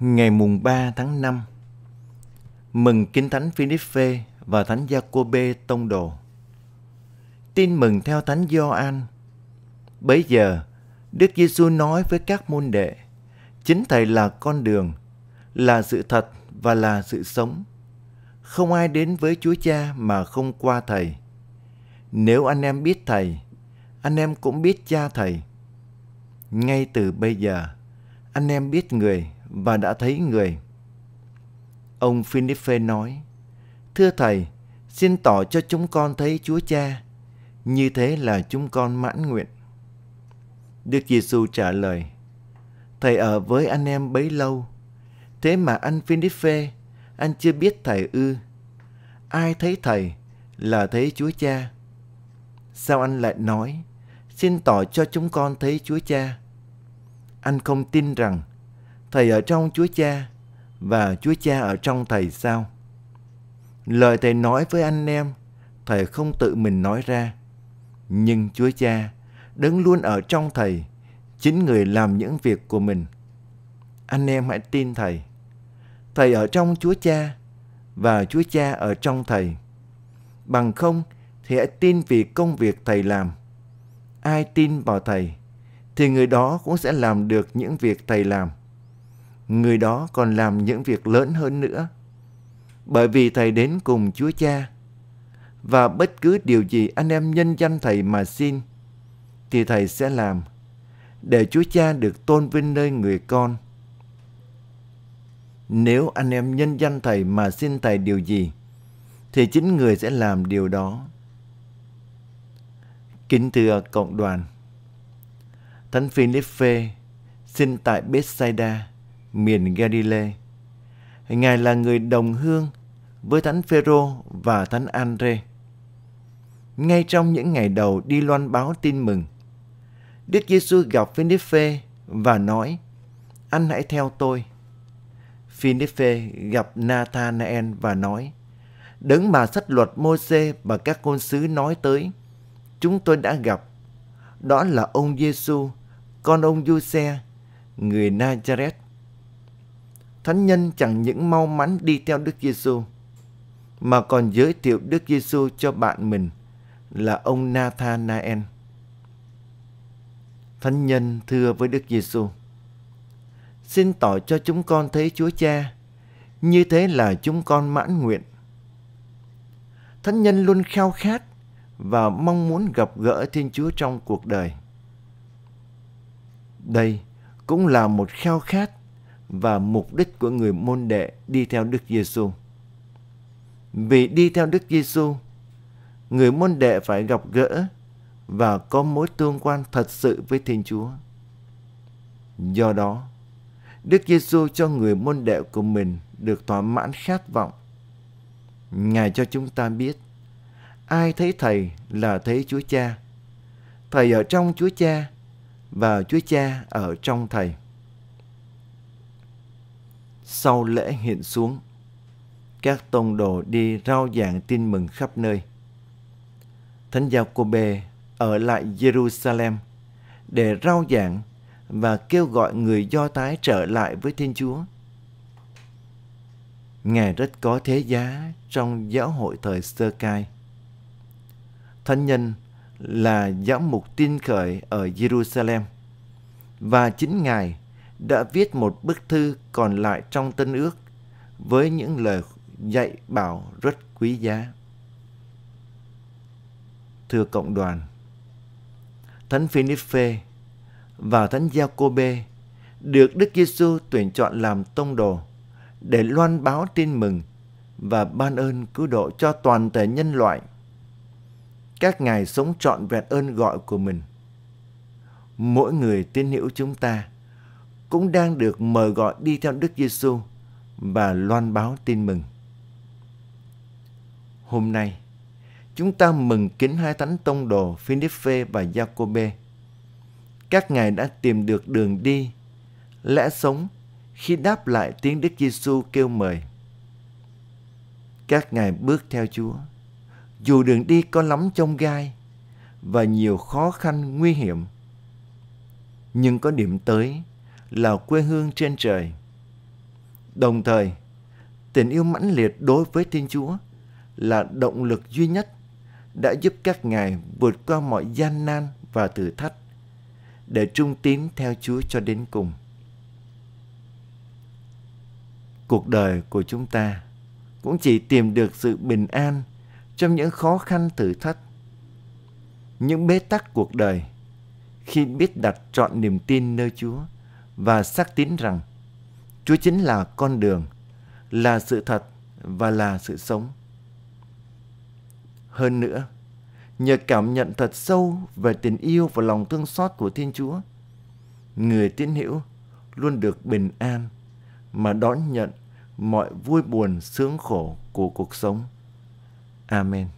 Ngày mùng 3 tháng 5 Mừng Kinh Thánh Philippe và Thánh Giacôbê Tông Đồ Tin mừng theo Thánh Gioan. Bấy giờ, Đức Giêsu nói với các môn đệ, chính Thầy là con đường, là sự thật và là sự sống. Không ai đến với Chúa Cha mà không qua Thầy. Nếu anh em biết Thầy, anh em cũng biết Cha Thầy. Ngay từ bây giờ, anh em biết người và đã thấy người. Ông Philippe nói, Thưa Thầy, xin tỏ cho chúng con thấy Chúa Cha, như thế là chúng con mãn nguyện. Đức Giêsu trả lời, Thầy ở với anh em bấy lâu, thế mà anh Philippe, anh chưa biết Thầy ư. Ai thấy Thầy là thấy Chúa Cha. Sao anh lại nói, xin tỏ cho chúng con thấy Chúa Cha? Anh không tin rằng Thầy ở trong Chúa Cha và Chúa Cha ở trong Thầy sao? Lời Thầy nói với anh em, Thầy không tự mình nói ra. Nhưng Chúa Cha đứng luôn ở trong Thầy, chính người làm những việc của mình. Anh em hãy tin Thầy. Thầy ở trong Chúa Cha và Chúa Cha ở trong Thầy. Bằng không thì hãy tin vì công việc Thầy làm. Ai tin vào Thầy thì người đó cũng sẽ làm được những việc Thầy làm người đó còn làm những việc lớn hơn nữa. Bởi vì Thầy đến cùng Chúa Cha. Và bất cứ điều gì anh em nhân danh Thầy mà xin, thì Thầy sẽ làm, để Chúa Cha được tôn vinh nơi người con. Nếu anh em nhân danh Thầy mà xin Thầy điều gì, thì chính người sẽ làm điều đó. Kính thưa cộng đoàn, Thánh Philippe xin tại Bethsaida miền Galilee. Ngài là người đồng hương với Thánh Phêrô và Thánh Andre. Ngay trong những ngày đầu đi loan báo tin mừng, Đức Giêsu gặp Philippe và nói: "Anh hãy theo tôi." Philippe gặp Nathanael và nói: "Đấng mà sách luật Môse và các ngôn sứ nói tới, chúng tôi đã gặp. Đó là ông Giêsu, con ông Giuse, người Nazareth." Thánh nhân chẳng những mau mắn đi theo Đức Giêsu mà còn giới thiệu Đức Giêsu cho bạn mình là ông Nathanael. Thánh nhân thưa với Đức Giêsu: Xin tỏ cho chúng con thấy Chúa Cha, như thế là chúng con mãn nguyện. Thánh nhân luôn khao khát và mong muốn gặp gỡ Thiên Chúa trong cuộc đời. Đây cũng là một khao khát và mục đích của người môn đệ đi theo Đức Giêsu. Vì đi theo Đức Giêsu, người môn đệ phải gặp gỡ và có mối tương quan thật sự với Thiên Chúa. Do đó, Đức Giêsu cho người môn đệ của mình được thỏa mãn khát vọng. Ngài cho chúng ta biết, ai thấy Thầy là thấy Chúa Cha. Thầy ở trong Chúa Cha và Chúa Cha ở trong Thầy sau lễ hiện xuống. Các tông đồ đi rao giảng tin mừng khắp nơi. Thánh gia cô bề ở lại Jerusalem để rao giảng và kêu gọi người Do Thái trở lại với Thiên Chúa. Ngài rất có thế giá trong giáo hội thời sơ cai. Thánh nhân là giám mục tin khởi ở Jerusalem và chính Ngài đã viết một bức thư còn lại trong Tân ước với những lời dạy bảo rất quý giá. Thưa cộng đoàn, Thánh Philippe và Thánh Giacôbê được Đức Giêsu tuyển chọn làm tông đồ để loan báo tin mừng và ban ơn cứu độ cho toàn thể nhân loại. Các ngài sống trọn vẹn ơn gọi của mình. Mỗi người tin hữu chúng ta cũng đang được mời gọi đi theo Đức Giêsu và loan báo tin mừng. Hôm nay, chúng ta mừng kính hai thánh tông đồ Philippe và Jacobe. Các ngài đã tìm được đường đi, lẽ sống khi đáp lại tiếng Đức Giêsu kêu mời. Các ngài bước theo Chúa, dù đường đi có lắm trong gai và nhiều khó khăn nguy hiểm, nhưng có điểm tới là quê hương trên trời. Đồng thời, tình yêu mãnh liệt đối với Thiên Chúa là động lực duy nhất đã giúp các ngài vượt qua mọi gian nan và thử thách để trung tín theo Chúa cho đến cùng. Cuộc đời của chúng ta cũng chỉ tìm được sự bình an trong những khó khăn thử thách, những bế tắc cuộc đời khi biết đặt trọn niềm tin nơi Chúa và xác tín rằng Chúa chính là con đường, là sự thật và là sự sống. Hơn nữa, nhờ cảm nhận thật sâu về tình yêu và lòng thương xót của Thiên Chúa, người tín hữu luôn được bình an mà đón nhận mọi vui buồn sướng khổ của cuộc sống. Amen.